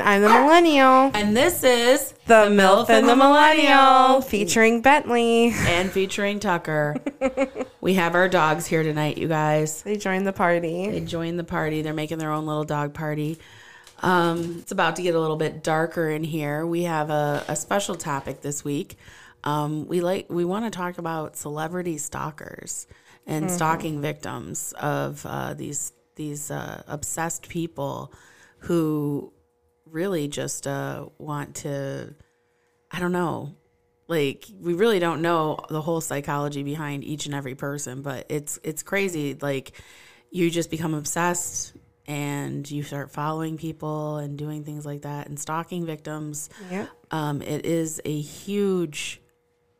I'm the And I'm the Millennial. And this is The MILF and the Millennial, featuring Bentley. and featuring Tucker. we have our dogs here tonight, you guys. They joined the party. They joined the party. They're making their own little dog party. Um, it's about to get a little bit darker in here. We have a, a special topic this week. Um, we like we want to talk about celebrity stalkers and stalking victims of uh, these these uh, obsessed people who really just uh, want to. I don't know. Like we really don't know the whole psychology behind each and every person, but it's it's crazy. Like you just become obsessed and you start following people and doing things like that and stalking victims. Yep. Um, it is a huge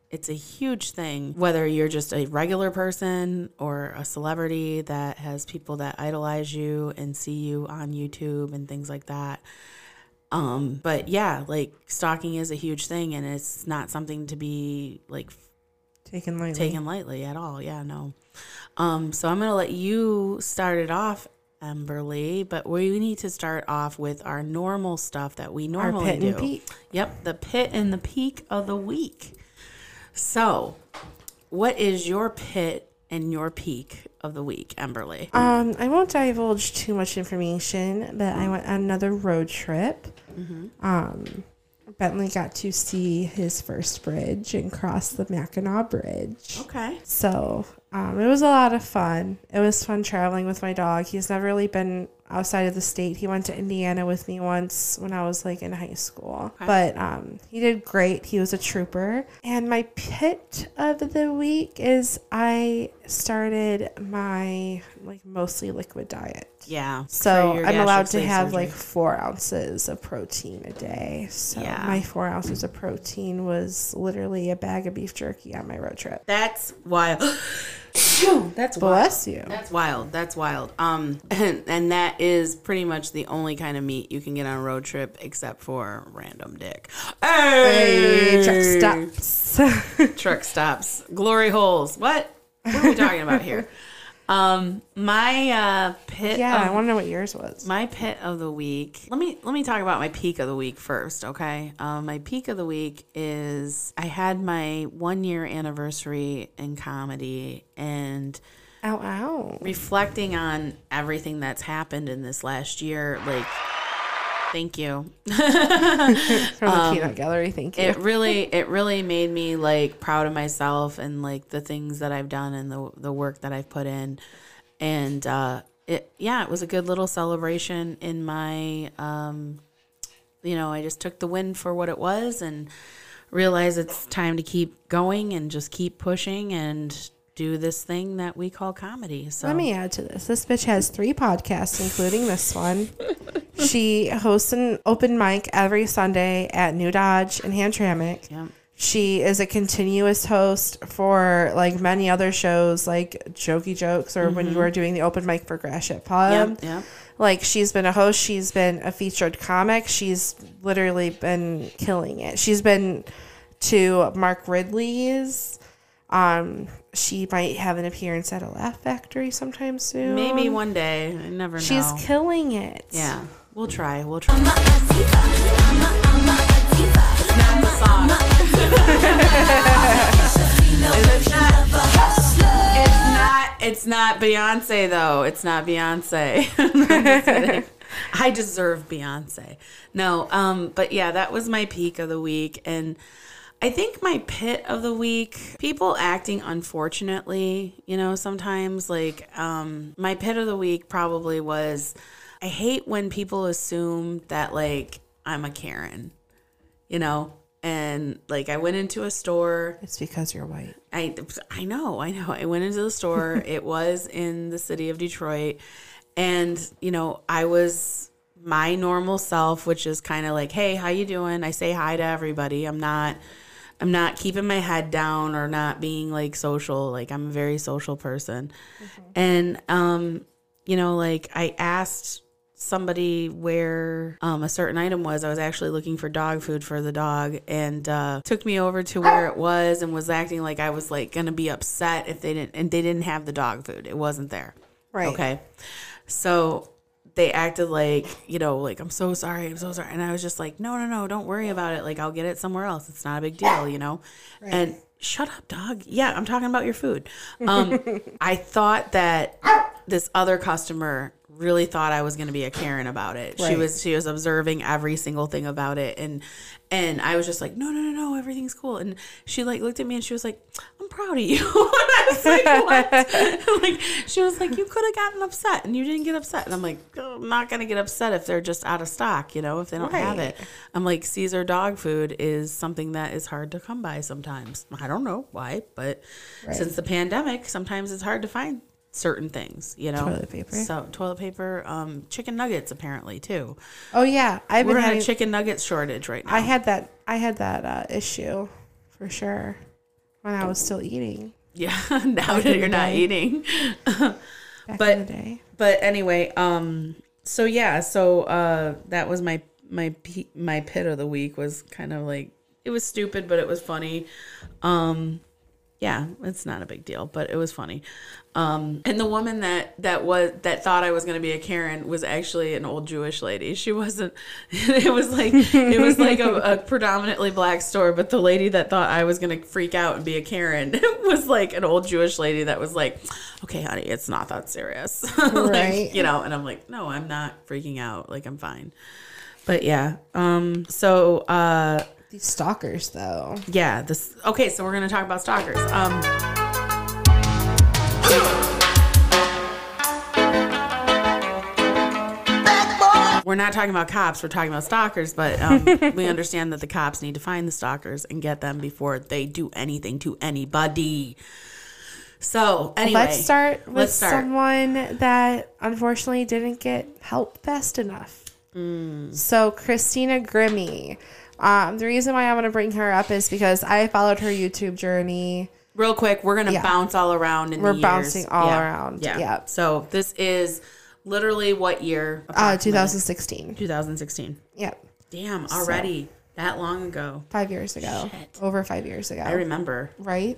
it's a huge thing whether you're just a regular person or a celebrity that has people that idolize you and see you on YouTube and things like that. Um, but yeah, like stalking is a huge thing and it's not something to be like Taken lightly. taken lightly at all. Yeah, no. Um, so I'm gonna let you start it off, Emberly, but we need to start off with our normal stuff that we Our normally pit do. and peak. Yep, the pit and the peak of the week. So, what is your pit and your peak of the week, Emberly? Um, I won't divulge too much information, but I went on another road trip. Um, Bentley got to see his first bridge and cross the Mackinac Bridge. Okay. So um, it was a lot of fun. It was fun traveling with my dog. He's never really been outside of the state. He went to Indiana with me once when I was like in high school. But um, he did great. He was a trooper. And my pit of the week is I started my like mostly liquid diet. Yeah. So your I'm allowed to have surgery. like four ounces of protein a day. So Yeah. my four ounces of protein was literally a bag of beef jerky on my road trip. That's wild. That's wild. Bless you. That's wild. That's wild. Um, and, and that is pretty much the only kind of meat you can get on a road trip, except for random dick. Hey, Hey, truck stops. truck stops, glory holes. What? What are we talking about here? Um, my uh, pit. yeah, I want to know what yours was. my pit of the week. Let me let me talk about my peak of the week first, okay? Um, my peak of the week is I had my one year anniversary in comedy and Ow, ow. reflecting on everything that's happened in this last year. Like, thank you. From the peanut gallery, thank you. It really it really made me like proud of myself and like the things that I've done and the the work that I've put in. And uh it yeah, it was a good little celebration in my um you know, I just took the win for what it was and realized it's time to keep going and just keep pushing and do this thing that we call comedy. So Let me add to this. This bitch has three podcasts, including this one. she hosts an open mic every Sunday at New Dodge in Hamtramck. yeah. She is a continuous host for like many other shows, like Jokey Jokes, or when you were doing the open mic for Ship Pub. Yep, yep. Like she's been a host, she's been a featured comic, she's literally been killing it. She's been to Mark Ridley's. Um, she might have an appearance at a Laugh Factory sometime soon. Maybe one day. I never know. she's killing it. Yeah, we'll try. We'll try. Not the song. it's, not, it's not. Beyonce though. It's not Beyonce. I'm just kidding. I deserve Beyonce. No, um, but yeah, that was my peak of the week, and I think my pit of the week, people acting unfortunately, you know, sometimes like um my pit of the week probably was I hate when people assume that like I'm a Karen, you know? And like I went into a store It's because you're white. I I know, I know. I went into the store. it was in the city of Detroit, and you know, I was my normal self, which is kind of like, "Hey, how you doing?" I say hi to everybody. I'm not I'm not keeping my head down or not being like social. Like I'm a very social person. And um you know, like I asked somebody where um, a certain item was. I was actually looking for dog food for the dog and uh, took me over to where it was and was acting like I was like gonna be upset if they didn't and they didn't have the dog food. It wasn't there. Right. Okay. So they acted like, you know, like, I'm so sorry, I'm so sorry. And I was just like, no, no, no, don't worry about it. Like, I'll get it somewhere else. It's not a big deal, you know? And shut up, dog. Yeah, I'm talking about your food. Um, I thought that this other customer really thought I was going to be a Karen about it. She was she was observing every single thing about it and and I was just like, "No, no, no, no, everything's cool." And she like looked at me and she was like, "I'm proud of you." and I was like, "What?" like she was like, "You could have gotten upset and you didn't get upset." And I'm like, oh, "I'm not going to get upset if they're just out of stock, you know, if they don't have it." I'm like, "Cesar dog food is something that is hard to come by sometimes." I don't know why, but since the pandemic, sometimes it's hard to find certain things, you know. Toilet paper. So, toilet paper, um chicken nuggets apparently too. Oh yeah, I've We're been in having, a chicken nugget shortage right now. I had that. I had that uh, issue for sure when I was still eating Yeah, now that you're not eating. But- in the day. But anyway, um so yeah, so uh that was my my my pit of the week was kind of like it was stupid but it was funny. Um yeah, it's not a big deal, but it was funny. Um and the woman that that was that thought I was going to be a Karen was actually an old Jewish lady. She wasn't it was like it was like a, a predominantly black store, but the lady that thought I was going to freak out and be a Karen was like an old Jewish lady that was like, "Okay, honey, it's not that serious." Like, Right. you know, and I'm like, "No, I'm not freaking out. Like I'm fine." But yeah. Um so uh These stalkers, though. yeah, this okay, so we're gonna talk about stalkers. Um We're not talking about cops, we're talking about stalkers, but um, we understand that the cops need to find the stalkers and get them before they do anything to anybody. So, anyway, Let's start with let's start. someone that unfortunately didn't get help fast enough. Mm. So Christina Grimmie. Um, the reason why I want to bring her up is because I followed her YouTube journey. Real quick, we're gonna Yeah. bounce all around in We're the years. bouncing all Yeah. around. Yeah. Yeah. So this is literally what year? Uh, 2016. 2016. Yep. Damn, already that long ago. Five years ago. Shit. Over five years ago. I remember. right?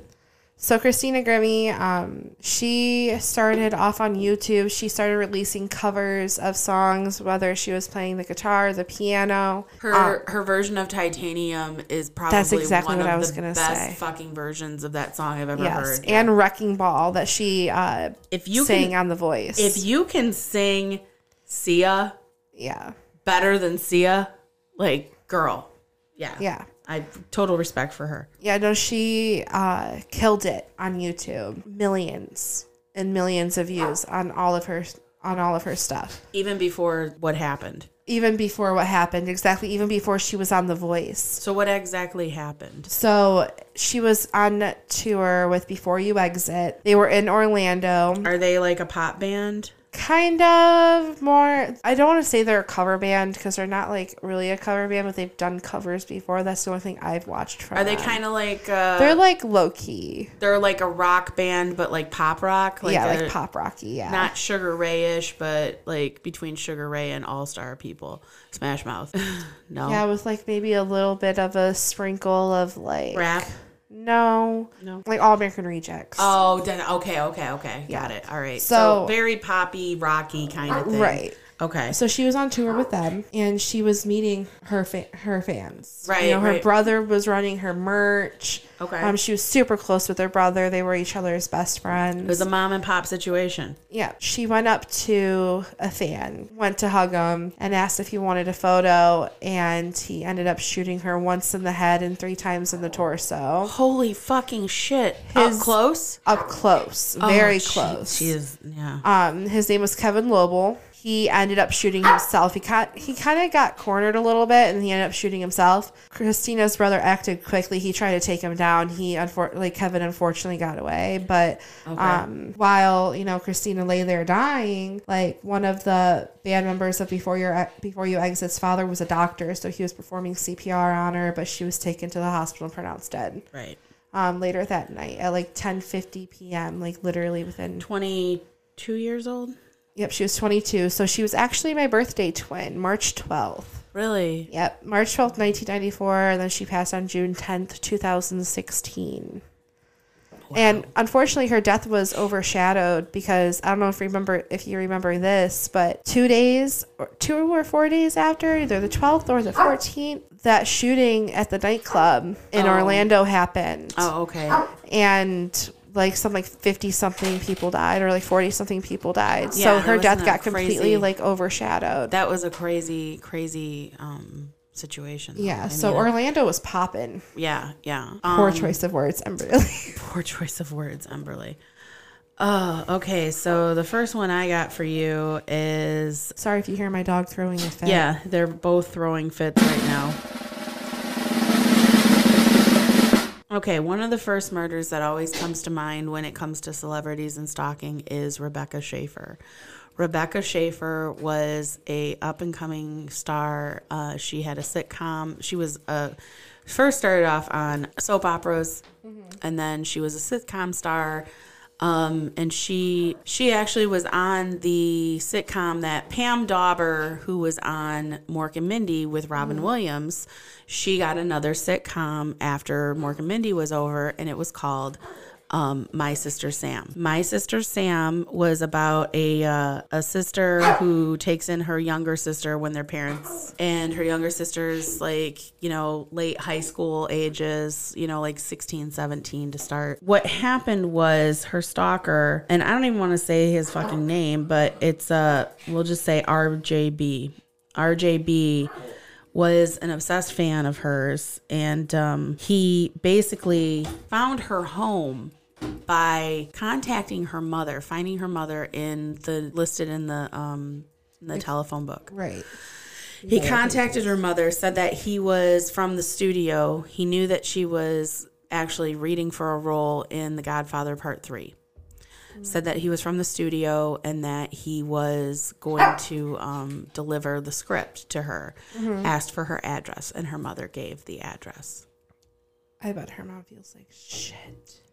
So Christina Grimmie, um, she started off on YouTube. She started releasing covers of songs, whether she was playing the guitar, the piano. Her her version of Titanium is probably Uh, That's exactly one what of I was the gonna best say. fucking versions of that song I've ever Yes, heard. and Wrecking Ball that she uh, if you sang can, on The Voice. if you can sing Sia yeah, better than Sia, like girl, yeah, yeah, I total respect for her. yeah. No, she uh, killed it on YouTube. Millions and millions of views on all of her on all of her stuff. Even before what happened. Even before what happened, exactly. Even before she was on The Voice. So what exactly happened? So she was on tour with Before You Exit. They were in Orlando. Are they like a pop band? Kind of more. I don't want to say they're a cover band because they're not like really a cover band, but they've done covers before. That's the only thing I've watched from. Are they kind of like uh, They're like low key. they're like a rock band, but like pop rock, like yeah, like pop rocky. Yeah. not Sugar Ray ish, but like between Sugar Ray and All Star people, Smash Mouth. no, yeah, with like maybe a little bit of a sprinkle of like rap. No, No. like All American Rejects. Oh, then okay, okay, okay, got it. All right. So, So- very poppy, rocky kind of thing. right. Okay. So she was on tour with them, and she was meeting her fa- her fans. Right, You know, her right. brother was running her merch. Okay. Um, she was super close with her brother. They were each other's best friends. It was a mom and pop situation. yeah. She went up to a fan, went to hug him, and asked if he wanted a photo. And he ended up shooting her once in the head and three times in the torso, Holy fucking shit! Up close. up close, very Oh, she- close. She is. Yeah. Um, his name was Kevin Loibl. He ended up shooting himself. He kind he kind of got cornered a little bit, and he ended up shooting himself. Christina's brother acted quickly. He tried to take him down. He unfortunately Kevin unfortunately got away. But um, while you know Christina lay there dying, like one of the band members of Before Your Before You Exit's father was a doctor, so he was performing CPR on her, but she was taken to the hospital and pronounced dead. right. Um, later that night at like 10:50 p.m., like literally within Twenty-two years old. Yep, she was 22. So she was actually my birthday twin, March 12th. Really? Yep, March 12th, 1994. And then she passed on June 10th, 2016. Wow. And unfortunately, her death was overshadowed because I don't know if you remember if you remember this, but two days, or two or four days after, either the twelfth or the ah! fourteenth, that shooting at the nightclub in Oh. Orlando happened, Oh, okay. and like some like fifty something people died or like forty something people died. Yeah, so her death got completely crazy. like overshadowed. That was a crazy, crazy um, situation. yeah. I so mean, Orlando was popping. yeah, yeah. Poor Um, choice of words, Emberly. Poor choice of words, Emberly. Oh, okay, so the first one I got for you is Sorry if you hear my dog throwing a fit. yeah, they're both throwing fits right now. Okay, one of the first murders that always comes to mind when it comes to celebrities and stalking is Rebecca Schaeffer. Rebecca Schaeffer was a up and coming star. Uh, she had a sitcom. She was uh, first started off on soap operas, and then she was a sitcom star. Um, and she she actually was on the sitcom that Pam Dawber, who was on Mork and Mindy with Robin Williams, she got another sitcom after Mork and Mindy was over, and it was called um, My Sister Sam. My Sister Sam was about a uh, a sister who takes in her younger sister when their parents and her younger sister's like, you know, late high school ages, you know, like 16, 17 to start. What happened was her stalker, and I don't even want to say his fucking name, but it's uh we'll just say RJB. RJB was an obsessed fan of hers and um, he basically found her home by contacting her mother finding her mother in the listed in the um in the telephone book. Right. he contacted her mother said that he was from the studio. He knew that she was actually reading for a role in the godfather part 3 said that he was from the studio and that he was going to um, deliver the script to her. Asked for her address and her mother gave the address I bet her mom feels like shit.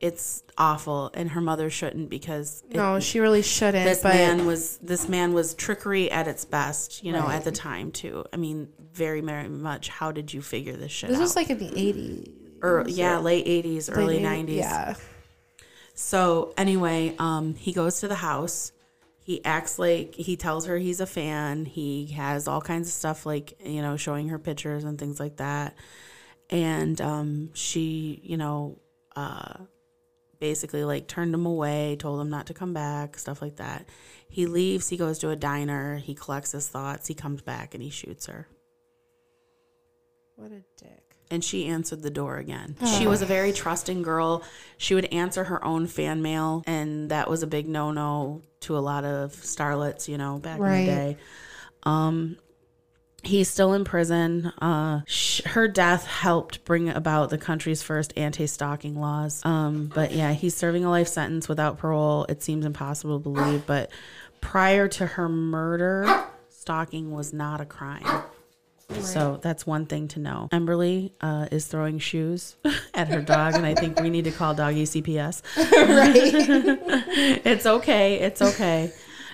it's awful and her mother shouldn't because it- No, she really shouldn't. this man was this man was trickery at its best you know Right. at the time too i mean very very much how did you figure this shit this out was like in the eighties. or yeah late 80s early 90s Yeah. so anyway um he goes to the house he acts like he tells her he's a fan he has all kinds of stuff like you know showing her pictures and things like that and um she you know uh basically like turned him away told him not to come back stuff like that he leaves he goes to a diner he collects his thoughts he comes back and he shoots her What a dick. and she answered the door again. She was a very trusting girl. She would answer her own fan mail, and that was a big no no to a lot of starlets, you know, back in the day. Um, he's still in prison. Uh, sh- her death helped bring about the country's first anti-stalking laws. Um, but yeah, he's serving a life sentence without parole. It seems impossible to believe, but prior to her murder, stalking was not a crime. So that's one thing to know. Emberly uh, is throwing shoes at her dog, and I think we need to call doggy CPS. right. it's okay. It's okay.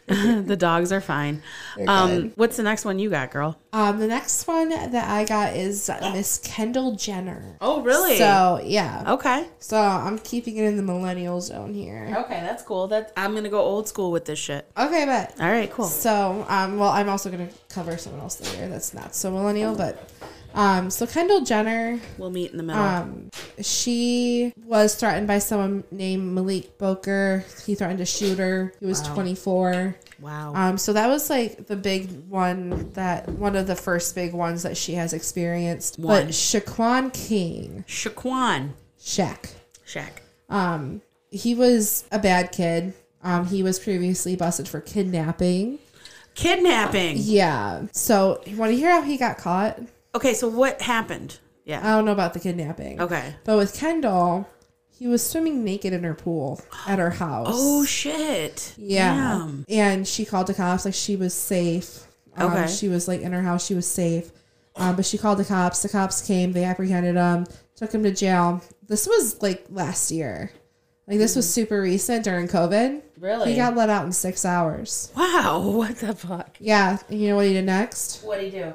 the dogs are fine. Um, what's the next one you got, girl? Um, the next one that I got is Miss Kendall Jenner. Oh, really? So yeah. okay. So I'm keeping it in the millennial zone here. Okay, that's cool. That I'm gonna go old school with this shit. Okay, but All right, cool. So, um, well, I'm also gonna cover someone else later that's not so millennial, but um, so Kendall Jenner, We'll meet in the middle. um, she was threatened by someone named Malik Bokar. He threatened to shoot her. He was 24. wow. Um, so that was like the big one that one of the first big ones that she has experienced. One. But Shaquan King, Shaquan. Shaq, Shaq. um, he was a bad kid. Um, he was previously busted for kidnapping. Kidnapping. Yeah. So, you want to hear how he got caught? Okay, so what happened? Yeah. I don't know about the kidnapping. Okay. But with Kendall, he was swimming naked in her pool at her house. Oh shit. yeah. Damn. And she called the cops like she was safe. Um, Okay. She was like in her house. She was safe. Um, but she called the cops. The cops came. They apprehended him. Took him to jail. This was like last year. Like this was super recent during COVID. Really? He got let out in six hours. Wow. What the fuck? Yeah. And you know what he did next? What would he do?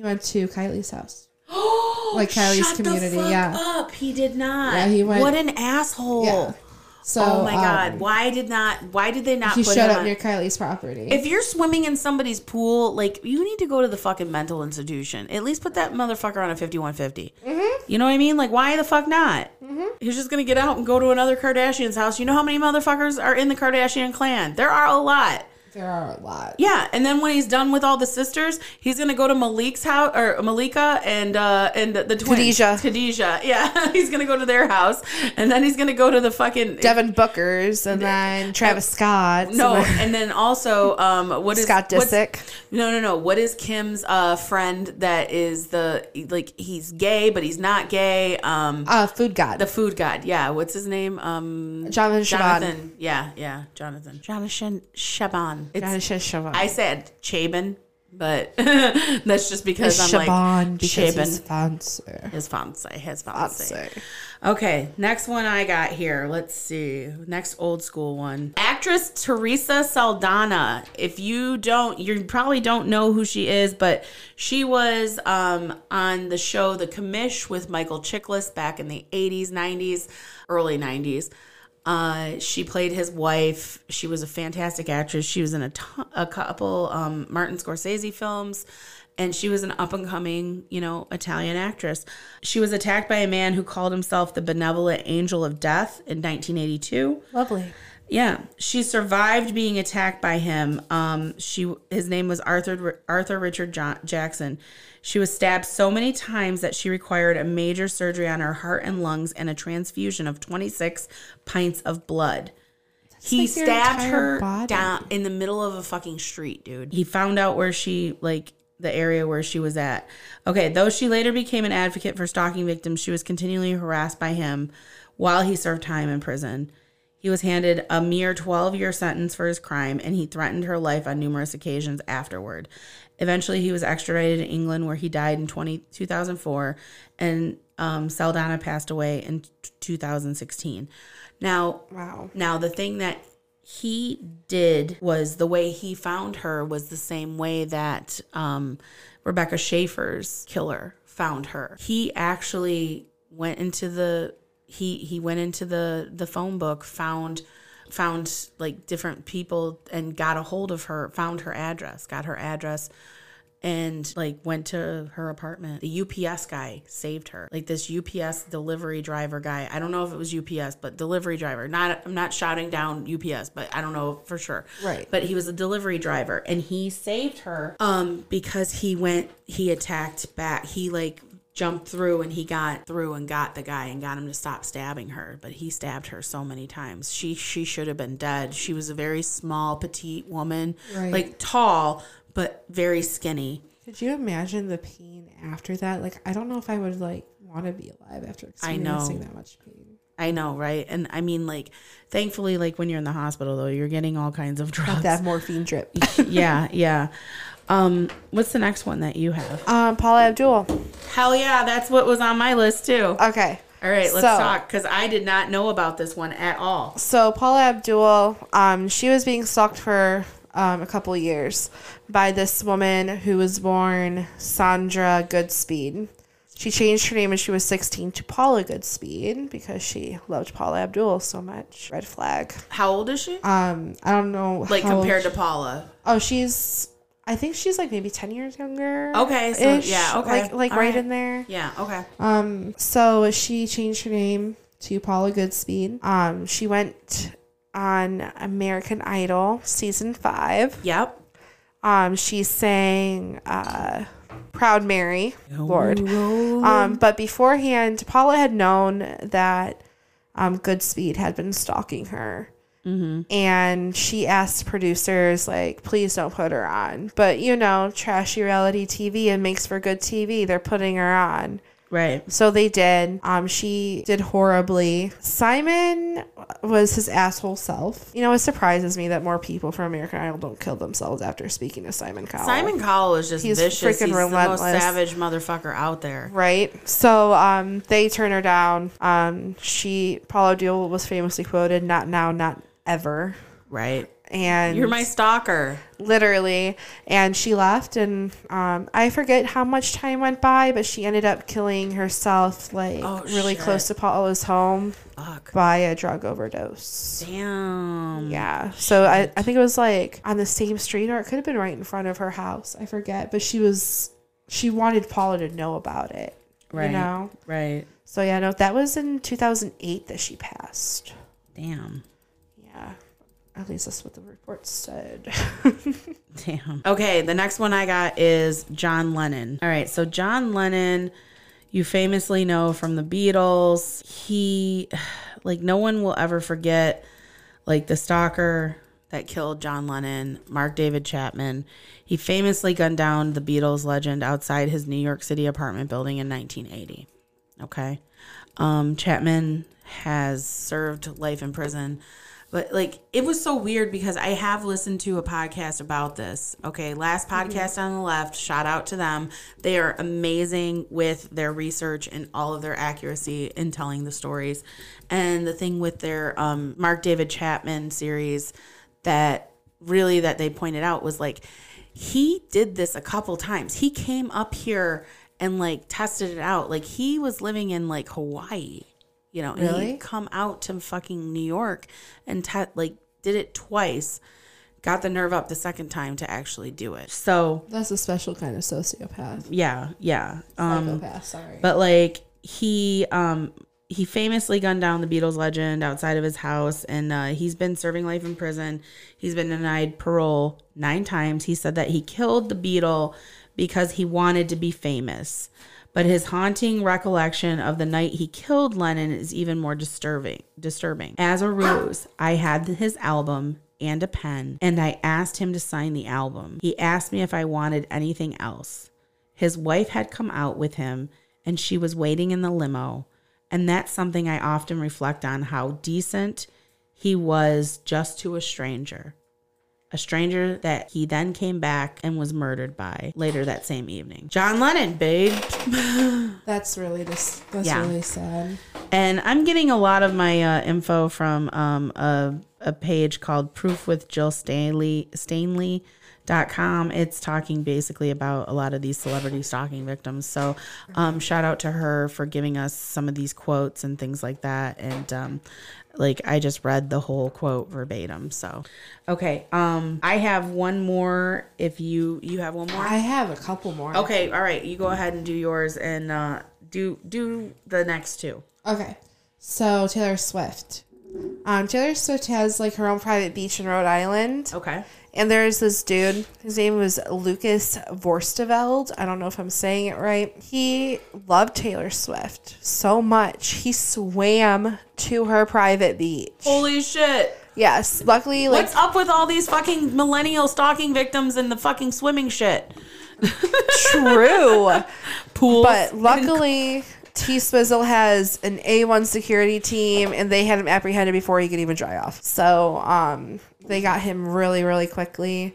He went to Kylie's house. Oh, Like Kylie's shut community, yeah. Up. He did not. Yeah, he went- What an asshole. Yeah. So, oh my um, god, why did not? Why did they not He put showed up on- near Kylie's property. If you're swimming in somebody's pool, like you need to go to the fucking mental institution. At least put that motherfucker on a 5150. Mm-hmm. You know what I mean? Like, why the fuck not? He's just gonna get out and go to another Kardashian's house. You know how many motherfuckers are in the Kardashian clan? There are a lot. There are a lot. Yeah, and then when he's done with all the sisters, he's gonna go to Malik's house or Malika and uh and the, the twins. Khadijah. Khadijah. Yeah, he's gonna go to their house, and then he's gonna go to the fucking Devin Booker's and then Travis Scott. no, and then also, um, what is Scott what's- Disick. No, no, no. What is Kim's uh friend that is the like he's gay but he's not gay? Um, Uh, Food God. the food god. Yeah, what's his name? Um, Jonathan Cheban. Jonathan. Yeah, yeah, Jonathan. Jonathan Cheban. It's Cheban. I said Chabin, but that's just because It's I'm Cheban like because fancy. His fancy, his fancy. Fancy. Okay, next one I got here. Let's see. Next old school one. Actress Teresa Saldana. If you don't, you probably don't know who she is, but she was um, on the show The Commish with Michael Chiklis back in the 80s, 90s, early 90s. Uh, she played his wife. She was a fantastic actress. She was in a, couple um, Martin Scorsese films, and she was an up and coming, you know, Italian actress. She was attacked by a man who called himself the benevolent angel of death in 1982. Lovely. Yeah, she survived being attacked by him. Um, she his name was Arthur Arthur Richard John, Jackson. She was stabbed so many times that she required a major surgery on her heart and lungs and a transfusion of 26 pints of blood. he like stabbed her body. down in the middle of a fucking street, dude. He found out where she like the area where she was at. Okay, though she later became an advocate for stalking victims, she was continually harassed by him while he served time in prison. He was handed a mere 12 year sentence for his crime and he threatened her life on numerous occasions afterward. Eventually, he was extradited to England where he died in 20, 2004 and um, Saldana passed away in 2016. Now, Wow. now the thing that he did was the way he found her was the same way that um, Rebecca Schaeffer's killer found her. He actually went into the he he went into the the phone book found found like different people and got a hold of her found her address got her address and like went to her apartment. The UPS guy saved her. Like this UPS delivery driver guy. I don't know if it was UPS, but delivery driver. Not I'm not shouting down UPS, but I don't know for sure. Right. But he was a delivery driver and he saved her um because he went he attacked back. He like jumped through and he got through and got the guy and got him to stop stabbing her but he stabbed her so many times she she should have been dead she was a very small petite woman Right. like tall but very skinny Could you imagine the pain after that? Like, I don't know if I would like want to be alive after I know. experiencing that much pain. I know, right? And I mean, like, thankfully, like when you're in the hospital, though, you're getting all kinds of drugs. That morphine drip. yeah, yeah. Um, what's the next one that you have? um, Paula Abdul. Hell yeah, that's what was on my list too. Okay. All right, let's so- talk because I did not know about this one at all. So Paula Abdul, um, she was being stalked for um, a couple years by this woman who was born Sandra Goodspeed. She changed her name when she was 16 to Paula Goodspeed because she loved Paula Abdul so much. Red flag. How old is she? Um, I don't know. Like how- compared to Paula? Oh, she's. I think she's like maybe 10 years younger. Okay, so- yeah, okay. Like like All right, right. in there. Yeah. Okay. Um, so she changed her name to Paula Goodspeed. Um, she went on American Idol season five. Yep. Um, she sang uh, "Proud Mary," Lord. Um, but beforehand, Paula had known that um, Goodspeed had been stalking her. And she asked producers, like, please don't put her on. But, you know, trashy reality TV and makes for good TV. They're putting her on. Right. So they did. Um, she did horribly. Simon was his asshole self. You know, it surprises me that more people from American Idol don't kill themselves after speaking to Simon Cowell. Simon Cowell is just He's vicious. freaking He's the most relentless. savage motherfucker out there. Right. So um, they turn her down. Um, she Paula Abdul was famously quoted, "Not now, not ever." Right. and You're my stalker. literally and she left and um, i forget how much time went by but she ended up killing herself like Oh, really shit. close to paula's home Fuck. by a drug overdose Damn. yeah so I, I think it was like on the same street or it could have been right in front of her house i forget but she was she wanted paula to know about it Right. you know Right. so yeah no that was in 2008 that she passed Damn. Yeah at least that's what the report said Damn. Okay, the next one I got is John Lennon. All right, so John Lennon, you famously know from the Beatles. He, like, no one will ever forget, like, the stalker that killed John Lennon, Mark David Chapman. He famously gunned down the Beatles legend outside his New York City apartment building in 1980. Okay. Um, Chapman has served life in prison. But like it was so weird because I have listened to a podcast about this. Okay, last podcast on the left, shout out to them. They are amazing with their research and all of their accuracy in telling the stories. And the thing with their um, Mark David Chapman series that really that they pointed out was like he did this a couple times. He came up here and like tested it out. Like he was living in like Hawaii, you know, and he'd come out to fucking New York and te- like did it twice. Got the nerve up the second time to actually do it. So that's a special kind of sociopath yeah, yeah. Um, psychopath sorry but like he um he famously gunned down the Beatles legend outside of his house and uh, he's been serving life in prison. He's been denied parole nine times. He said that he killed the Beatle because he wanted to be famous. But his haunting recollection of the night he killed Lennon is even more disturbing. Disturbing. As a ruse, I had his album and a pen, and I asked him to sign the album. He asked me if I wanted anything else. His wife had come out with him and she was waiting in the limo. And that's something I often reflect on how decent he was just to a stranger. A stranger that he then came back and was murdered by later that same evening. John Lennon, babe. That's really just that's Yeah. really sad. And I'm getting a lot of my uh, info from um, a, a page called Proof with Jill Stanley, Stanley. Dot com. It's talking basically about a lot of these celebrity stalking victims. So um, shout out to her for giving us some of these quotes and things like that. And um, like I just read the whole quote verbatim. So okay, um, I have one more. If you you have one more, I have a couple more. okay, all right, you go ahead and do yours and uh, do do the next two. Okay. So Taylor Swift. Um, Taylor Swift has like her own private beach in Rhode Island. Okay. And there's this dude, his name was Lucas Vorsteveld. I don't know if I'm saying it right. He loved Taylor Swift so much. He swam to her private beach. Holy shit. Yes. Luckily, like What's up with all these fucking millennial stalking victims and the fucking swimming shit? true. Pools. But luckily, T Swizzle has an A1 security team and they had him apprehended before he could even dry off. So um, they got him really, really quickly.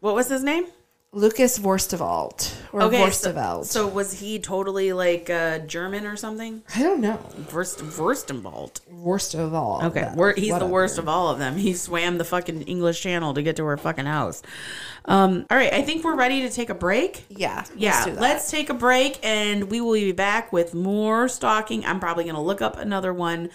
what was his name? Lucas Vorsteveld or Okay. Vorsteveld. So, so was he totally like uh, German or something? I don't know. Wurst, Wurstenwald. Vorsteveld. Okay, wor- he's the worst of all of them. He swam the fucking English Channel to get to her fucking house. Um, all right, I think we're ready to take a break. Yeah. let's Yeah, that. let's take a break and we will be back with more stalking. I'm probably going to look up another one,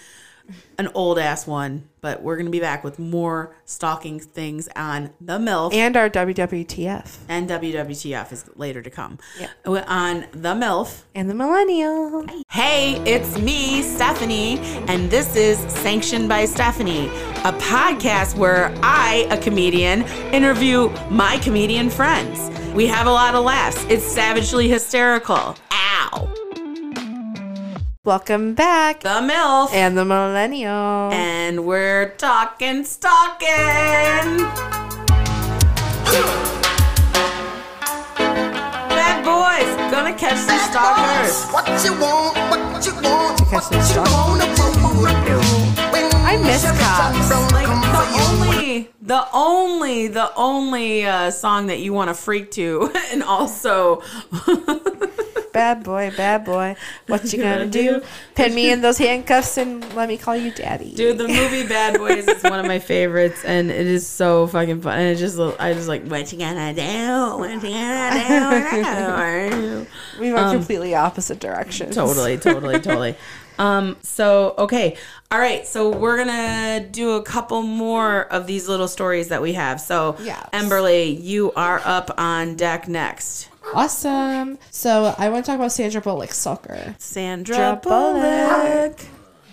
an old ass one, but we're going to be back with more stalking things on the MILF. And our WWTF and WWTF is later to come. Yeah. On the MILF. and the Millennial. Hey, it's me, Stephanie, and this is Sanctioned by Stephanie, a podcast where I, a comedian, interview my comedian friends. We have a lot of laughs. It's savagely hysterical. Ow. Welcome back. The MILF. and the Millennial. And we're talking stalking. Bad boys, gonna catch these stalkers. What you want, what you want, catch what them you wanna do. I miss Chevy cops. Like only, the only, the only uh, song that you want to freak to, and also bad boy, bad boy. What you gonna do? Pin me in those handcuffs and let me call you daddy. Dude, the movie Bad Boys is one of my favorites, and it is so fucking fun. And it just, I just like, what you gonna do? What you gonna do? we went completely opposite directions. Um, totally, totally, totally. Um, so okay, all right. So we're gonna do a couple more of these little stories that we have. So, Yes. Emberly, you are up on deck next. Awesome. So I want to talk about Sandra Bullock's soccer. Sandra Bullock. Bullock.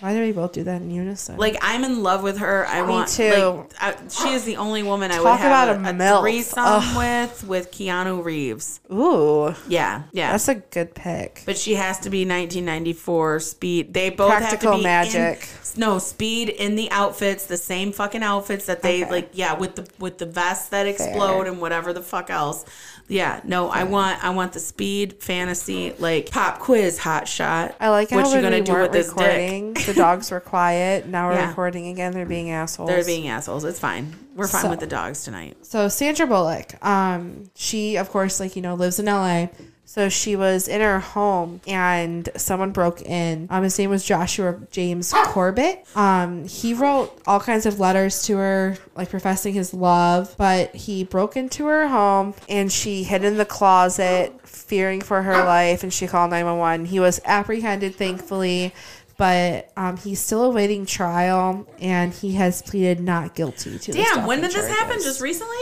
Why do we both do that in unison? Like I'm in love with her. I want too. Like, I, she is the only woman I would Talk have about a, a milf. threesome Ugh. with with Keanu Reeves. ooh, Yeah, yeah. that's a good pick. but she has to be 1994 speed. They both Practical have to be magic. In, no speed in the outfits, the same fucking outfits that they Okay. like. Yeah, with the with the vests that explode and whatever the fuck else. Yeah, no, I want I want the speed fantasy like pop quiz hot shot. I like how what you gonna we do with this dick? recording, the dogs were quiet. Now we're Yeah. recording again. They're being assholes. They're being assholes. It's fine. We're fine So- with the dogs tonight. So Sandra Bullock, um, she of course, like you know, lives in LA. So she was in her home and someone broke in. Um, his name was Joshua James Corbett. Um, he wrote all kinds of letters to her, like professing his love, but he broke into her home and she hid in the closet, fearing for her life, and she called 911. He was apprehended, thankfully. But um, he's still awaiting trial, and he has pleaded not guilty to. Damn, when did this happen? Just recently?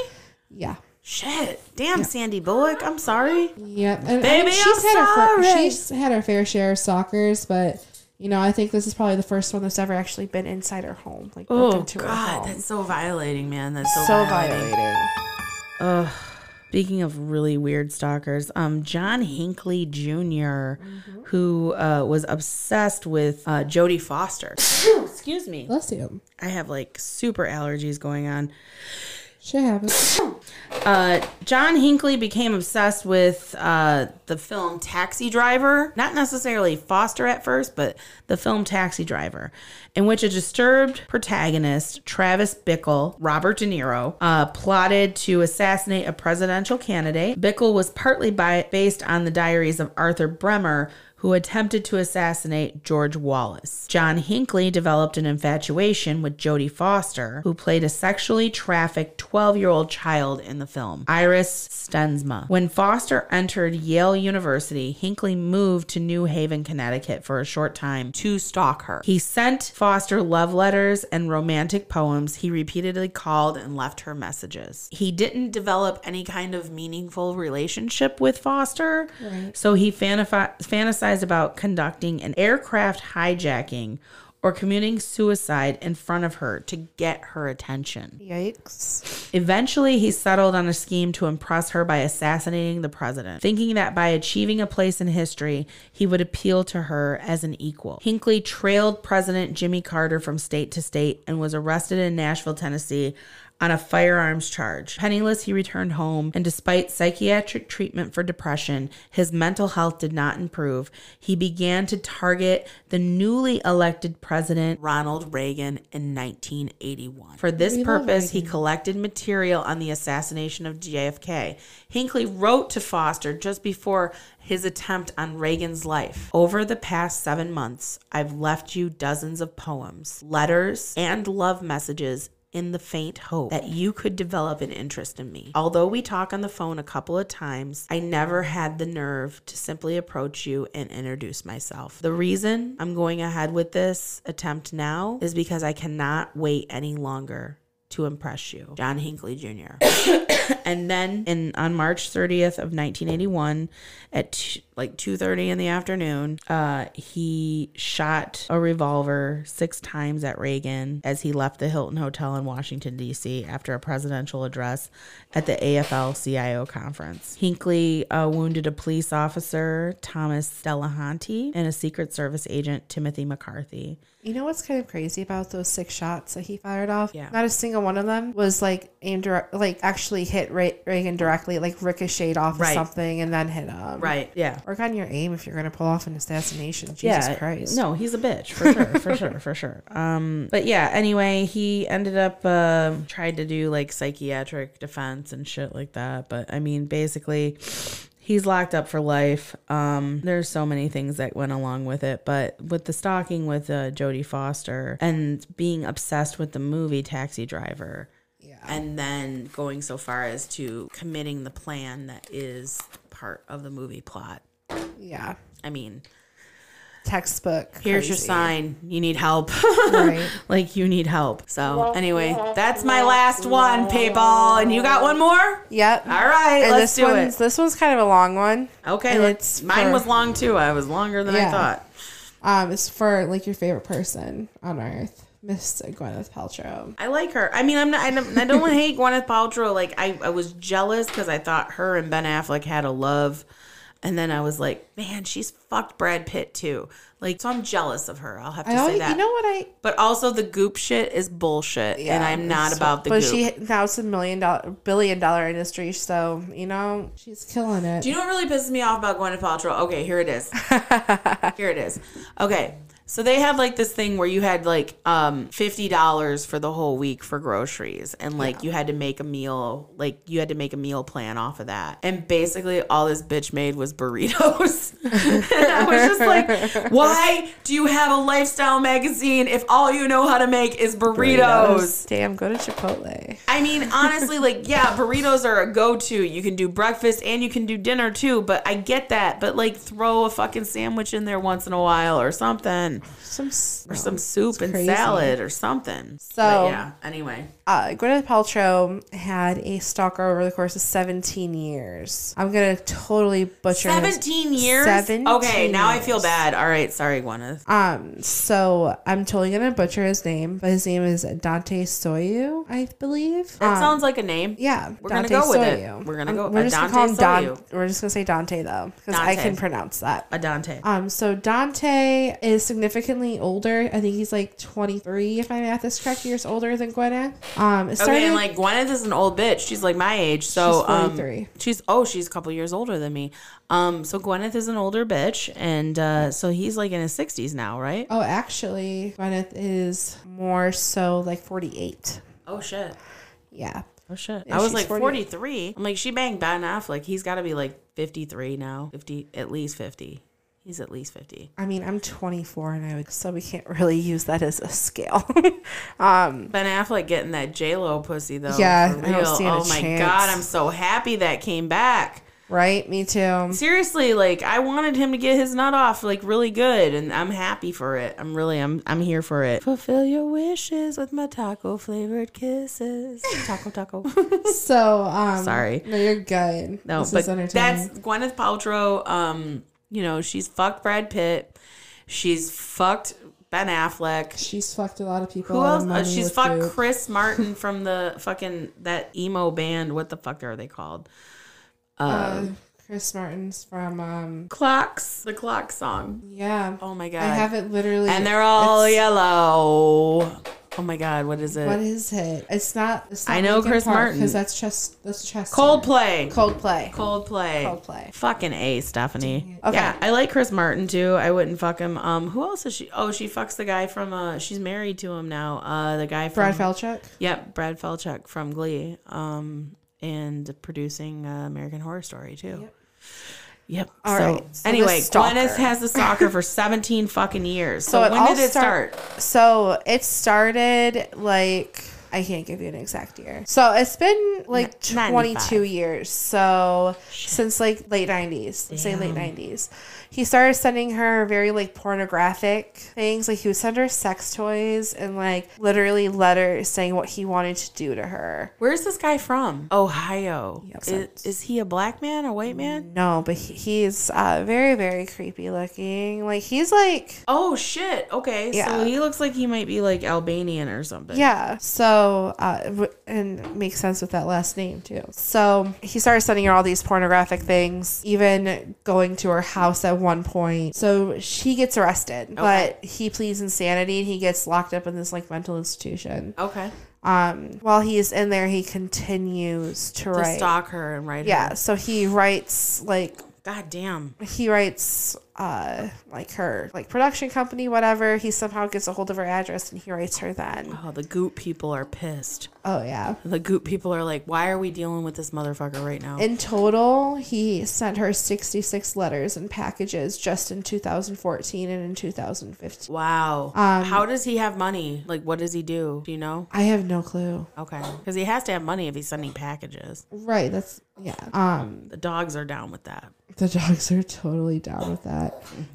Yeah. Shit. Damn, Sandy Bullock. I'm sorry. Yep. And, Baby, and she's I'm had her sorry. fair, she's had her fair share of stalkers, but you know, I think this is probably the first one that's That's ever ever actually been inside her home, like broke Oh into her God, home. that's so violating, man. That's so, so violating. violating. Speaking of really weird stalkers, um, John Hinckley junior who uh, was obsessed with uh, Jodie Foster. Excuse me, Bless you. I have like super allergies going on. Shit happens. Uh, John Hinckley became obsessed with uh, the film Taxi Driver. Not necessarily Foster at first, but the film Taxi Driver, in which a disturbed protagonist, Travis Bickle, Robert De Niro, uh, plotted to assassinate a presidential candidate. Bickle was partly by, based on the diaries of Arthur Bremer, who attempted to assassinate George Wallace. John Hinckley developed an infatuation with Jodie Foster, who played a sexually trafficked 12 year old child in the film, Iris Steensma. When Foster entered Yale University, Hinckley moved to New Haven, Connecticut for a short time to stalk her. He sent Foster love letters and romantic poems. He repeatedly called and left her messages. He didn't develop any kind of meaningful relationship with Foster, so he fantasi- fantasized about conducting an aircraft hijacking or committing suicide in front of her to get her attention. Yikes. Eventually, he settled on a scheme to impress her by assassinating the president, thinking that by achieving a place in history, he would appeal to her as an equal. Hinckley trailed President Jimmy Carter from state to state and was arrested in Nashville, Tennessee on a firearms charge. Penniless, he returned home, and despite psychiatric treatment for depression, his mental health did not improve. He began to target the newly elected president, Ronald Reagan, in 1981. For this purpose, he collected material on the assassination of JFK. Hinckley wrote to Foster just before his attempt on Reagan's life. Over the past seven months, I've left you dozens of poems, letters, and love messages in the faint hope that you could develop an interest in me. Although we talk on the phone a couple of times, I never had the nerve to simply approach you and introduce myself. The reason I'm going ahead with this attempt now is because I cannot wait any longer to impress you. John Hinckley Jr. and then in on March 30th of 1981 at t- like 2:30 in the afternoon, uh he shot a revolver 6 times at Reagan as he left the Hilton Hotel in Washington D.C. after a presidential address at the AFL-CIO conference. Hinckley uh, wounded a police officer, Thomas Delahanty, and a Secret Service agent, Timothy McCarthy. You know what's kind of crazy about those six shots that he fired off? Yeah. Not a single one of them was like aimed direct, like actually hit Re- Reagan directly, like ricocheted off Right. of something and then hit him. Right. Yeah. Work on your aim if you're going to pull off an assassination. Jesus Christ. No, he's a bitch for sure, for sure, for sure. Um, but yeah. Anyway, he ended up uh, tried to do like psychiatric defense and shit like that. But I mean, basically, he's locked up for life. Um, there's so many things that went along with it, but with the stalking with uh, Jodie Foster and being obsessed with the movie Taxi Driver, Yeah. and then going so far as to committing the plan that is part of the movie plot. Yeah. I mean, Textbook. here's your sign. You need help. Right. like you need help. So anyway, that's my last one, people. And you got one more? Yep. All right, And let's this do one's it. this one's kind of a long one. Okay, and let's. it's Mine for- was long too. I was longer than I thought. Um, it's for like your favorite person on earth, Miss Gwyneth Paltrow. I like her. I mean, I'm not. I don't, I don't hate Gwyneth Paltrow. Like I, I was jealous because I thought her and Ben Affleck had a love, and then I was like, man, she's fucked Brad Pitt too. Like, so I'm jealous of her. I'll have to I say always, that. you know what I but also the goop shit is bullshit, and I'm not it's- about the But goop. she now it's a million dollar billion dollar industry, so you know She's killing it. Do you know what really pisses me off about Gwyneth Paltrow? Okay, here it is. here it is. Okay. So they have like this thing where you had like um fifty dollars for the whole week for groceries, and like you had to make a meal, like you had to make a meal plan off of that. And basically, all this bitch made was burritos. and I was just like, why do you have a lifestyle magazine if all you know how to make is burritos? Damn, go to Chipotle. I mean, honestly, like, yeah, burritos are a go to. You can do breakfast and you can do dinner too, but I get that. But, like, throw a fucking sandwich in there once in a while or something, Some or some soup and crazy. salad or something. So- But yeah, anyway. Uh, Gwyneth Paltrow had a stalker over the course of 17 years. I'm gonna totally butcher his- 17 years? 17 okay, now I feel bad. All right, sorry, Gwyneth. Um, so I'm totally gonna butcher his name, but his name is Dante Soiu, I believe. That Um, sounds like a name. Yeah, We're gonna go with it. We're gonna go- We're just gonna call him Don. We're just gonna say Dante though, because I can pronounce that. A Dante. Um, so Dante is significantly older. I think he's like 23, if my math is correct, years older than Gwyneth. Um, started, Okay, and like Gwyneth is an old bitch. She's like my age, so She's um, she's oh, she's a couple years older than me. Um, so Gwyneth is an older bitch, and uh, so he's like in his sixties now, right? Oh, actually, Gwyneth is more so like 48. Oh shit. Yeah. Oh shit. Yeah, I was like 40. 43. I'm like she banged Ben Affleck. He's got to be like 53 now. 50 at least 50. He's at least 50. I mean, I'm 24 and I would, so we can't really use that as a scale. um, Ben Affleck getting that J Lo pussy though. Yeah, I don't stand a Oh my chance. god, I'm so happy that came back. right? Me too. Seriously, like I wanted him to get his nut off like really good, and I'm happy for it. I'm really, I'm, I'm here for it. Fulfill your wishes with my taco flavored kisses. Taco, taco. so. Um, Sorry. No, you're good. No, this but is entertaining. that's Gwyneth Paltrow. Um, you know, she's fucked Brad Pitt. She's fucked Ben Affleck. She's fucked a lot of people. Who else? Uh, she's fucked. Chris Martin from the fucking that emo band. What the fuck are they called? Uh, Chris Martin's from. um Clocks. The Clock song. Yeah. Oh my god. I have it literally. and they're all yellow. Oh my god, what is it? What is it? It's not. It's not I know Chris Martin. because that's just that's Chester. Coldplay. Coldplay. Coldplay. Coldplay. Fucking A, Stephanie. Okay. Yeah, I like Chris Martin too. I wouldn't fuck him. Um, who else is she? Oh, she fucks the guy from. Uh, she's married to him now. Uh, the guy from. Brad Falchuk. Yep, Brad Falchuk from Glee. Um, and producing uh, American Horror Story too. Yep. All so, right, so anyway. Gwyneth has the stalker for 17 fucking years. So, So when did it start- start? So it started like I can't give you an exact year. So it's been like N- 95. 22 years. So since like late 90s, let's say late 90s. He started sending her very like pornographic things. Like he would send her sex toys and like literally letters saying what he wanted to do to her. Where's this guy from? Ohio. Yep. Is, is he a black man, a white man? No, but he, he's uh, very very creepy looking. Like he's like Oh shit. Okay. Yeah. So he looks like he might be like Albanian or something. Yeah. So, uh, w- and makes sense with that last name too. So he started sending her all these pornographic things, even going to her house at one point. So she gets arrested, but he pleads insanity and he gets locked up in this like mental institution. Okay. Um, while he's in there, he continues to, To write. stalk her and write Yeah. her. So he writes like God damn. he writes uh like her like production company whatever he somehow gets a hold of her address and he writes her then Oh, the goop people are pissed. Oh yeah. The goop people are like, why are we dealing with this motherfucker right now? In total, he sent her 66 letters and packages just in 2014 and in 2015. wow. Um, How does he have money? Like, what does he do? Do you know? I have no clue. Okay. Because he has to have money if he's sending packages. Right, that's yeah. Um The dogs are down with that. the dogs are totally down with that.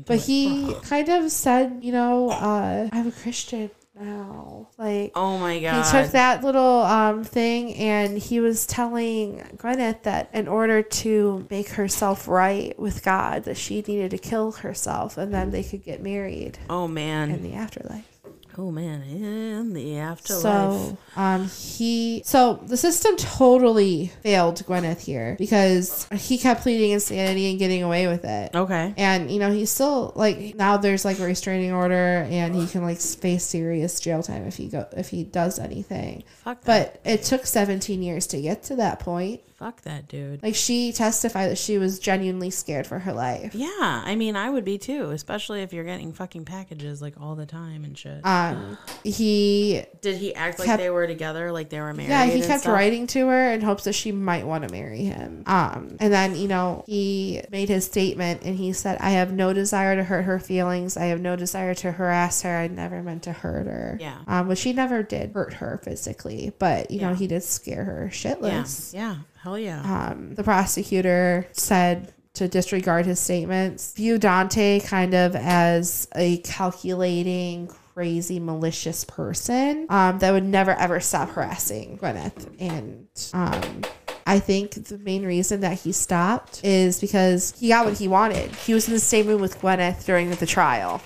But he kind of said, you know, uh I'm a Christian now. Like Oh my god, He took that little um, thing and he was telling Gwyneth that in order to make herself right with God, that she needed to kill herself and then they could get married oh man. in the afterlife. Oh man. In the afterlife. So um, he so the system totally failed Gwyneth here because he kept pleading insanity and getting away with it. okay. And you know he's still like now there's like a restraining order and he can like face serious jail time if he go if he does anything. Fuck that. But it took 17 years to get to that point. Fuck that dude. Like she testified that she was genuinely scared for her life. Yeah, I mean, I would be too, especially if you're getting fucking packages like all the time and shit. Um, he Did he act like they were together, like they were married? yeah he and kept stuff? writing to her in hopes that she might want to marry him. Um, and then you know he made his statement and he said, "I have no desire to hurt her feelings. I have no desire to harass her. I never meant to hurt her." Yeah. Um, but she never did hurt her physically. But you know he did scare her Yeah, shitless. yeah, hell yeah. um, the prosecutor said to disregard his statements, view Dante kind of as a calculating, crazy, malicious person um, that would never ever stop harassing Gwyneth. And um, I think the main reason that he stopped is because he got what he wanted. He was in the same room with Gwyneth during the trial.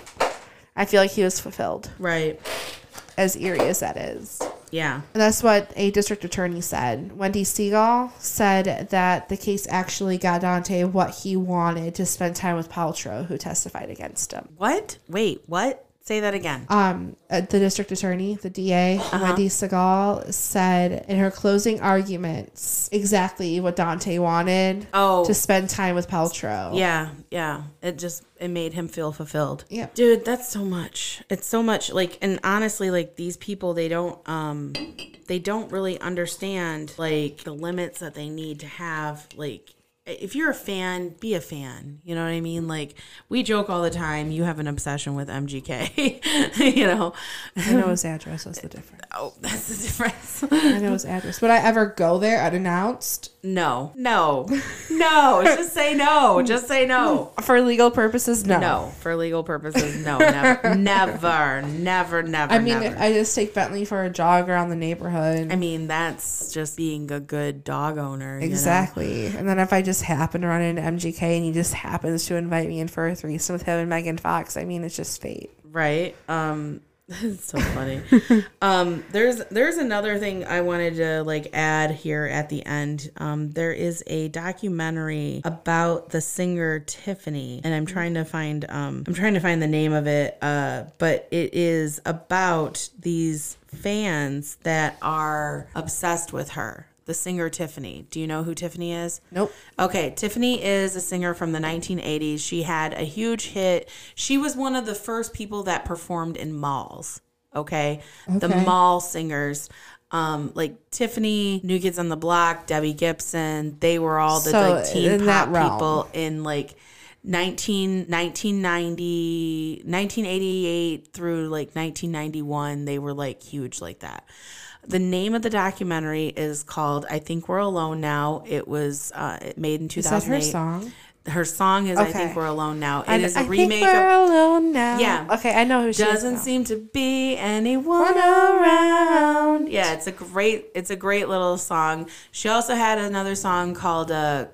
I feel like he was fulfilled, right. As eerie as that is. Yeah. And that's what a district attorney said. Wendy Segall said that the case actually got Dante what he wanted to spend time with Paltrow, who testified against him. What? Wait, what? Say that again. Um, uh, the district attorney, the DA, Wendy Segall, said in her closing arguments exactly what Dante wanted Oh. to spend time with Paltrow. Yeah, yeah. It just it made him feel fulfilled. Yeah. Dude, that's so much. It's so much like and honestly like these people they don't um they don't really understand like the limits that they need to have like if you're a fan, be a fan. You know what I mean? Like we joke all the time, you have an obsession with MGK. you know. I know his address. That's the difference. Oh, that's the difference. I know his address. Would I ever go there unannounced no. No. No. Just say no. Just say no. for legal purposes? No. No, for legal purposes, no, never, never, never, never. I mean, never. I just take Bentley for a jog around the neighborhood. I mean, that's just being a good dog owner. you know? Exactly. And then if I just happen to run into MGK and he just happens to invite me in for a threesome with him and Megan Fox, I mean, it's just fate. right? Um, it's so funny. um, there's there's another thing I wanted to like add here at the end. Um, there is a documentary about the singer Tiffany, and I'm trying to find um, I'm trying to find the name of it. Uh, but it is about these fans that are obsessed with her. The singer Tiffany. Do you know who Tiffany is? Nope. Okay, Tiffany is a singer from the 1980s. She had a huge hit. She was one of the first people that performed in malls. Okay, the mall singers, um, like Tiffany, New Kids on the Block, Debbie Gibson. They were all the So, like teen in pop people in like 19, 1990, 1988 through like 1991. They were like huge like that. The name of the documentary is called "I Think We're Alone Now." It was uh, it made in Is that 2008. her song? Her song is "I Think We're Alone Now." It I, is a I remake think we're of. alone now. Yeah. Okay, I know who she is. Doesn't now. seem to be anyone around. Yeah, it's a great, it's a great little song. She also had another song called uh,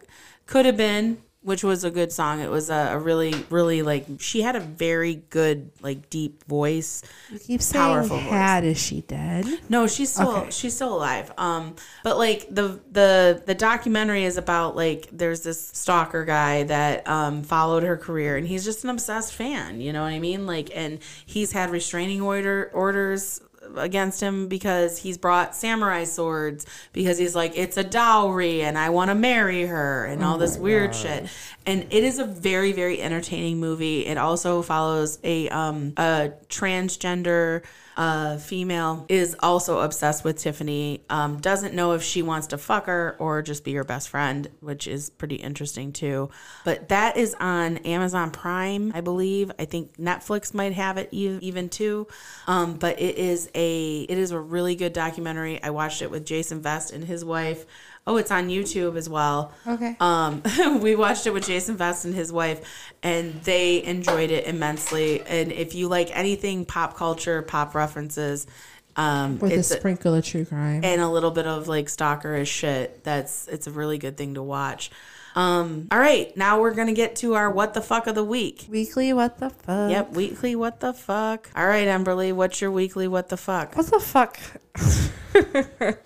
"Could Have Been," which was a good song. It was a, a really, really like she had a very good, like deep voice. You keep saying powerful voice. had. Is she dead? No, she's still Okay. she's still alive. Um, but like the the the documentary is about like there's this stalker guy that um followed her career and he's just an obsessed fan. You know what I mean? Like, and he's had restraining order orders against him because he's brought samurai swords because he's like it's a dowry and I want to marry her and all oh this weird shit. And it is a very very entertaining movie. It also follows a um a transgender a female, is also obsessed with Tiffany. Um, doesn't know if she wants to fuck her or just be her best friend, which is pretty interesting too. But that is on Amazon Prime, I believe. I think Netflix might have it even too. Um, but it is a it is a really good documentary. I watched it with Jason Vest and his wife. Oh, it's on YouTube as well. Okay. Um, we watched it with Jason Vest and his wife, and they enjoyed it immensely. And if you like anything pop culture, pop references, um, With a it's a, sprinkle of true crime. and a little bit of like stalkerish shit. That's it's a really good thing to watch. Um, all right, now we're gonna get to our what the fuck of the week. Weekly, what the fuck? Yep, weekly what the fuck. All right, Emberly, what's your weekly what the fuck? What the fuck?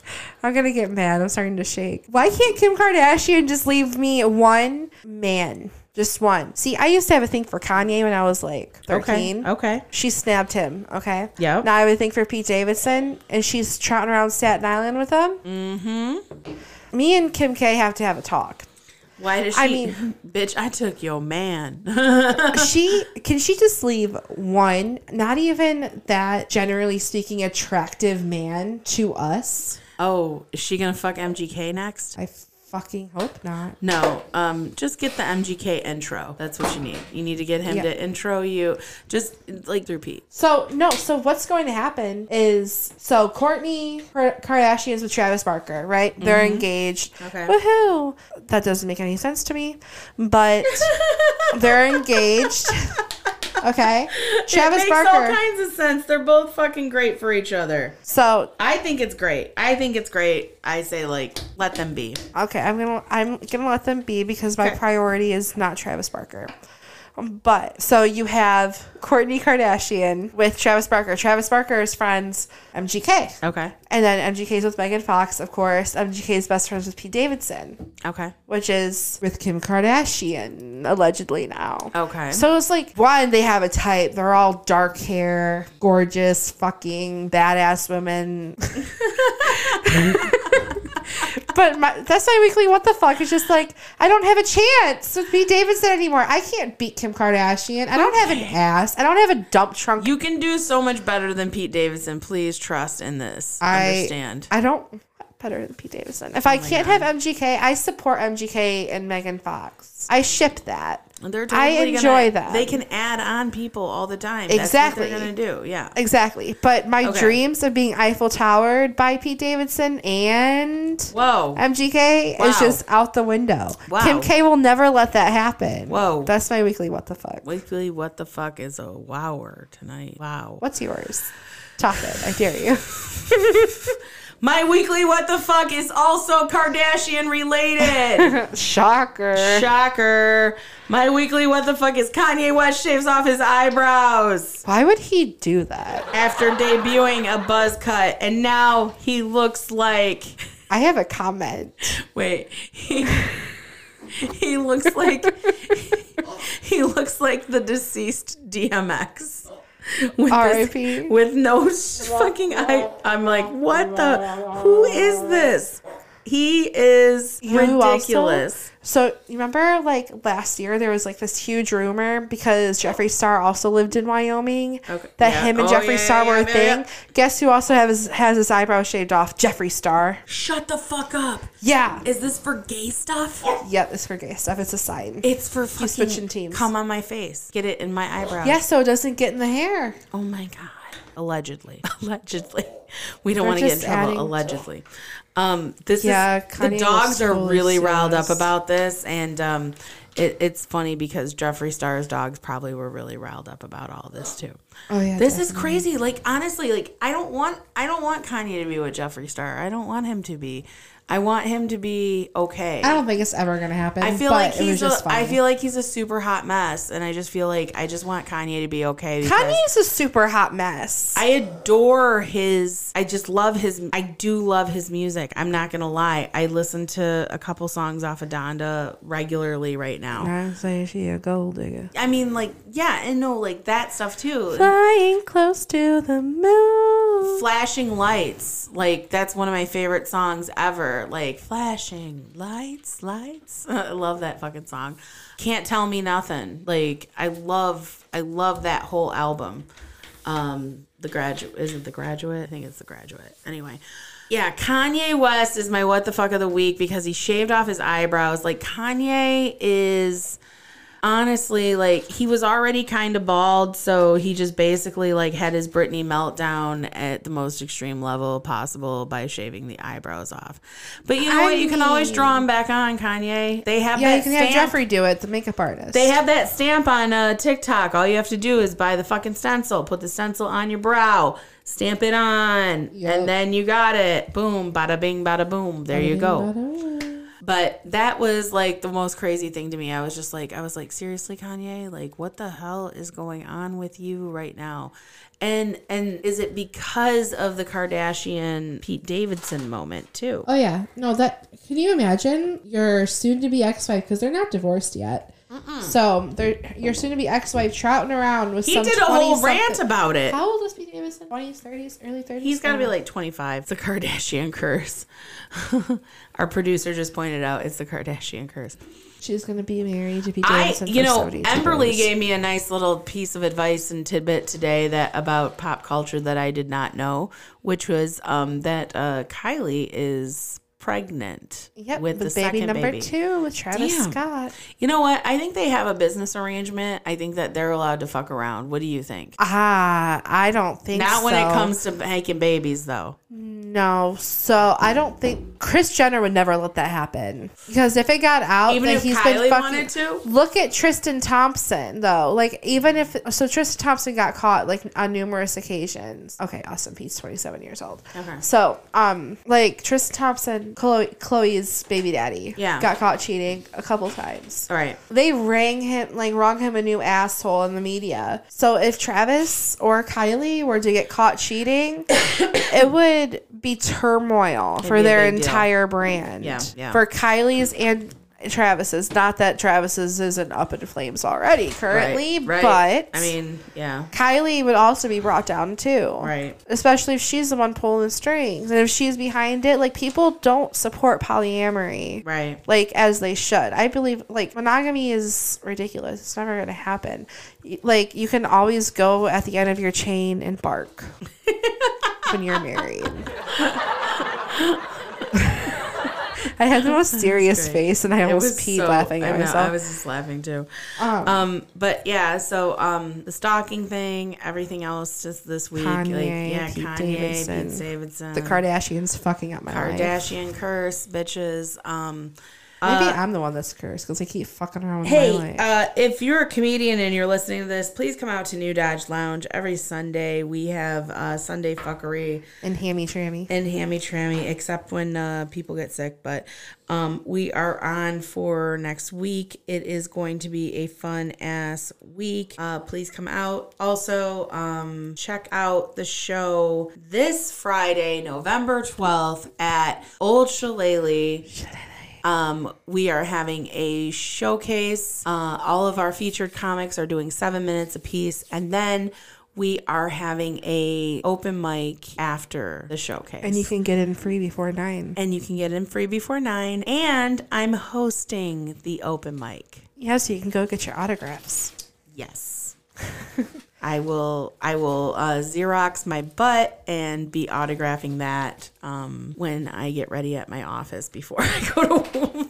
I'm gonna get mad. I'm starting to shake. Why can't Kim Kardashian just leave me one man? Just one. See, I used to have a thing for Kanye when I was like 13. okay. okay. She snapped him, okay? Yep. Now I have a thing for Pete Davidson, and she's trotting around Staten Island with him. Mm-hmm. Me and Kim K have to have a talk. Why does she? I mean- bitch, I took your man. she can she just leave one, not even that generally speaking attractive man to us? oh, is she gonna fuck MGK next? I fucking hope not. No, um, just get the MGK intro. That's what you need. You need to get him Yeah. to intro you, just like repeat. So no, so what's going to happen is so Kourtney Kar- Kardashian's with Travis Barker, right? They're engaged. Mm-hmm. Okay. Woohoo! That doesn't make any sense to me, but they're engaged. Okay. Travis it makes all kinds of sense. They're both fucking great for each other. So I think it's great. I think it's great. I say like let them be. okay, I'm gonna I'm gonna let them be because my Okay. priority is not Travis Barker. But so you have Kourtney Kardashian with Travis Barker. Travis Barker's friends MGK. Okay. And then MGK's with Megan Fox, of course. MGK's best friends with Pete Davidson, Okay. which is with Kim Kardashian, allegedly now. Okay. So it's like, one, they have a type. They're all dark hair, gorgeous, fucking badass women. but my, that's my weekly what the fuck. is just like, I don't have a chance with Pete Davidson anymore. I can't beat Kim Kardashian. I don't have an ass. I don't have a dump trunk. you can do so much better than Pete Davidson. Please trust in this. I Understand. I don't better than Pete Davidson. If oh I can't have MGK, I support MGK and Megan Fox. I ship that. They're I enjoy gonna, that. They can add on people all the time. Exactly. That's what they're gonna do. Yeah. Exactly. But my Okay. dreams of being Eiffel Towered by Pete Davidson and Whoa. MGK Wow. is just out the window. Wow. Kim K will never let that happen. Whoa. That's my weekly what the fuck. Weekly, what the fuck is a wower tonight? Wow. What's yours? Talk it. I dare you. My weekly, what the fuck is also Kardashian related. Shocker. Shocker. My weekly, what the fuck is Kanye West shaves off his eyebrows Why would he do that? after debuting a buzz cut, and now he looks like. I have a comment. Wait. He, he looks like. he looks like the deceased DMX. With, R.I.P.. this, with no sh- fucking eye. I'm like, what the? Who is this? He is You who also- ridiculous. So you remember like last year there was like this huge rumor because Jeffree Star also lived in Wyoming Okay. that Yeah. him and Oh, Jeffree yeah, Star yeah, were a thing. Guess who also has has his eyebrows shaved off? Jeffree Star. Shut the fuck up. Yeah. Is this for gay stuff? Yep, it's for gay stuff. It's a sign. It's for fucking switching teams. Come on my face. Get it in my eyebrows. yeah, so it doesn't get in the hair. Oh my god. Allegedly. Allegedly. We don't want to get in trouble. Allegedly. Um, this Yeah, is the Kanye will dogs are totally really sue riled up about this, and um, it, it's funny because Jeffree Star's dogs probably were really riled up about all this too. Oh yeah. This is crazy. Like honestly, like I don't want I don't want Kanye to be with Jeffree Star. I don't want him to be. I want him to be okay. I don't think it's ever gonna happen. I feel like he's a, just I feel like he's a super hot mess, and I just feel like I just want Kanye to be okay. Kanye's a super hot mess. I adore his. I just love his. I do love his music. I'm not gonna lie. I listen to a couple songs off of Donda regularly right now. I say she a gold digger. I mean, like, yeah, and no, like that stuff too. Flying close to the moon. Flashing lights, like that's one of my favorite songs ever. Like flashing lights, lights. I love that fucking song. Can't tell me nothing. Like I love, I love that whole album. Um, the graduate is it the graduate? I think it's the graduate. Anyway. Yeah, Kanye West is my what the fuck of the week because he shaved off his eyebrows. Like Kanye is honestly like he was already kind of bald so he just basically like had his britney meltdown at the most extreme level possible by shaving the eyebrows off. But you know I what? You can always draw them back on kanye. They have Yeah, that you can stamp. have Jeffree do it, the makeup artist. they have that stamp on uh, tiktok. All you have to do is buy the fucking stencil put the stencil on your brow stamp it on Yup. and then you got it. Boom bada bing bada boom. There you go but that was like the most crazy thing to me. I was just like, I was like, seriously, Kanye, like, what the hell is going on with you right now? And and is it because of the Kardashian Pete Davidson moment too? Oh yeah, no. That can you imagine your soon-to-be ex-wife because they're not divorced yet. So they're your soon-to-be ex-wife trouting around with He some did a whole 20-something rant about it. How old is Pete Davidson? Twenties, thirties, early thirties. He's got to be like 25. It's the Kardashian curse. Our producer just pointed out it's the Kardashian curse. She's gonna be married to Pete I, Davidson. you for know, 72 Emberly gave me a nice little piece of advice and tidbit today that about pop culture that I did not know, which was um, that uh, Kylie is pregnant Yep, with with, the baby number baby. two with Travis Damn. Scott. You know what? I think they have a business arrangement. I think that they're allowed to fuck around. What do you think? Ah, I don't think Not when it comes to making babies, though. No, so I don't think Kris Jenner would never let that happen because if it got out Even that if he's Kylie been fucking. wanted to? Look at Tristan Thompson though. Like even if so, Tristan Thompson got caught like on numerous occasions. Okay, awesome. He's twenty seven years old. Okay. So um, like Tristan Thompson, Khloe, Khloe's baby daddy, Yeah. got caught cheating a couple times. All right. They rang him like rung him a new asshole in the media. So if Travis or Kylie were to get caught cheating, it would be turmoil for be their big deal. entire brand. Yeah, yeah. For Kylie's and Travis's. Not that Travis's isn't up in flames already currently, Right. right. but I mean, yeah. Kylie would also be brought down too. Right. Especially if she's the one pulling the strings. And if she's behind it, like people don't support polyamory Right. like as they should. I believe like monogamy is ridiculous. It's never going to happen. Like you can always go at the end of your chain and bark when you're married. I had the most serious face, and I almost peed so- laughing I at know, myself. I was just laughing too. Um, but yeah, so um, the stalking thing, everything else, just this week, like yeah, Pete Kanye, Davidson, Pete Davidson, the Kardashians fucking up my life. Kardashian curse, bitches. Um, Maybe uh, I'm the one that's cursed because I keep fucking around with Hey, my life. uh, if you're a comedian and you're listening to this, please come out to New Dodge Lounge every Sunday. We have uh, Sunday fuckery and hammy trammy. and hammy trammy, except when uh, people get sick. But um, we are on for next week. It is going to be a fun ass week. Uh, please come out. Also, um, check out the show this Friday, November 12th at Old Shillelagh. Um, we are having a showcase. Uh, all of our featured comics are doing seven minutes apiece, and then we are having a open mic after the showcase. And you can get in free before nine. and you can get in free before nine. And I'm hosting the open mic. Yeah, so you can go get your autographs. Yes. I will I will uh, Xerox my butt and be autographing that um, when I get ready at my office before I go to the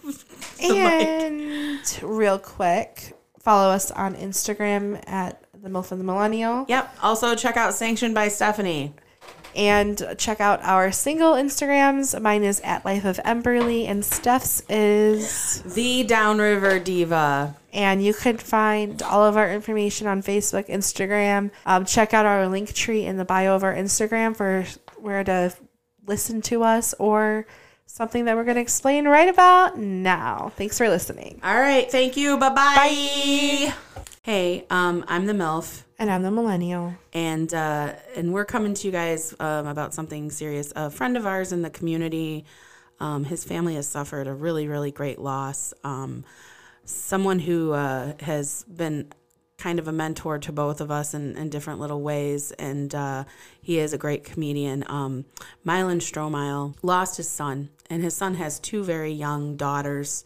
mic. And real quick, follow us on Instagram at the MILF and the Millennial. Yep. Also check out Sanctioned by Stephanie. And check out our single Instagrams. Mine is at Life of Emberly, and Steph's is. The Downriver Diva. And you can find all of our information on Facebook, Instagram. Um, check out our link tree in the bio of our Instagram for where to listen to us or something that we're going to explain right about now. Thanks for listening. All right. Thank you. Bye bye. Hey, um, I'm the MILF. And I'm the Millennial. and uh, and we're coming to you guys um, about something serious. A friend of ours in the community, um, his family has suffered a really really great loss. Um, someone who uh, has been kind of a mentor to both of us in, in different little ways, and uh, he is a great comedian. Um, Mylan Stromile lost his son, and his son has two very young daughters.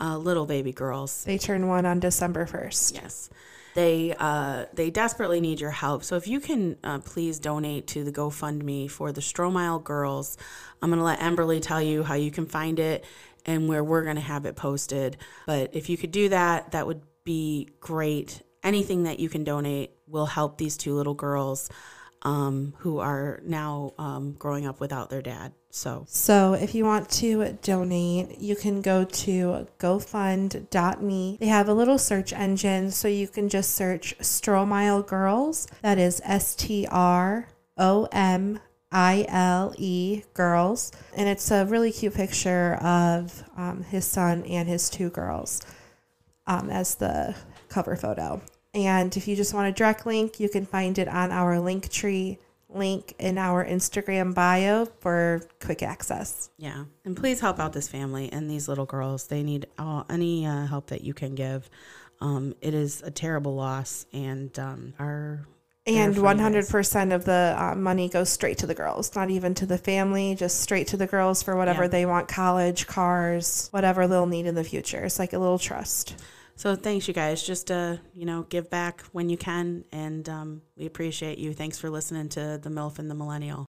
uh, little baby girls. They turn one on December 1st. Yes. They uh, they desperately need your help. So if you can uh, please donate to the GoFundMe for the Stromile girls, I'm gonna let Emberly tell you how you can find it and where we're gonna have it posted. But if you could do that, that would be great. Anything that you can donate will help these two little girls um, who are now um, growing up without their dad. So So if you want to donate, you can go to gofund.me. They have a little search engine, so you can just search Stromile Girls. That is S T R O M I L E Girls. And it's a really cute picture of um, his son and his two girls um, as the cover photo. And if you just want a direct link, you can find it on our link tree link in our Instagram bio for quick access. Yeah, and please help out this family and these little girls. They need all, any uh, help that you can give. Um, it is a terrible loss, and um, our And They're for you guys. 100% of the uh, money goes straight to the girls, not even to the family, just straight to the girls for whatever Yeah. they want college, cars, whatever they'll need in the future. It's like a little trust. so thanks you guys. Just uh, you know, give back when you can, and um, we appreciate you. Thanks for listening to the MILF and the Millennial.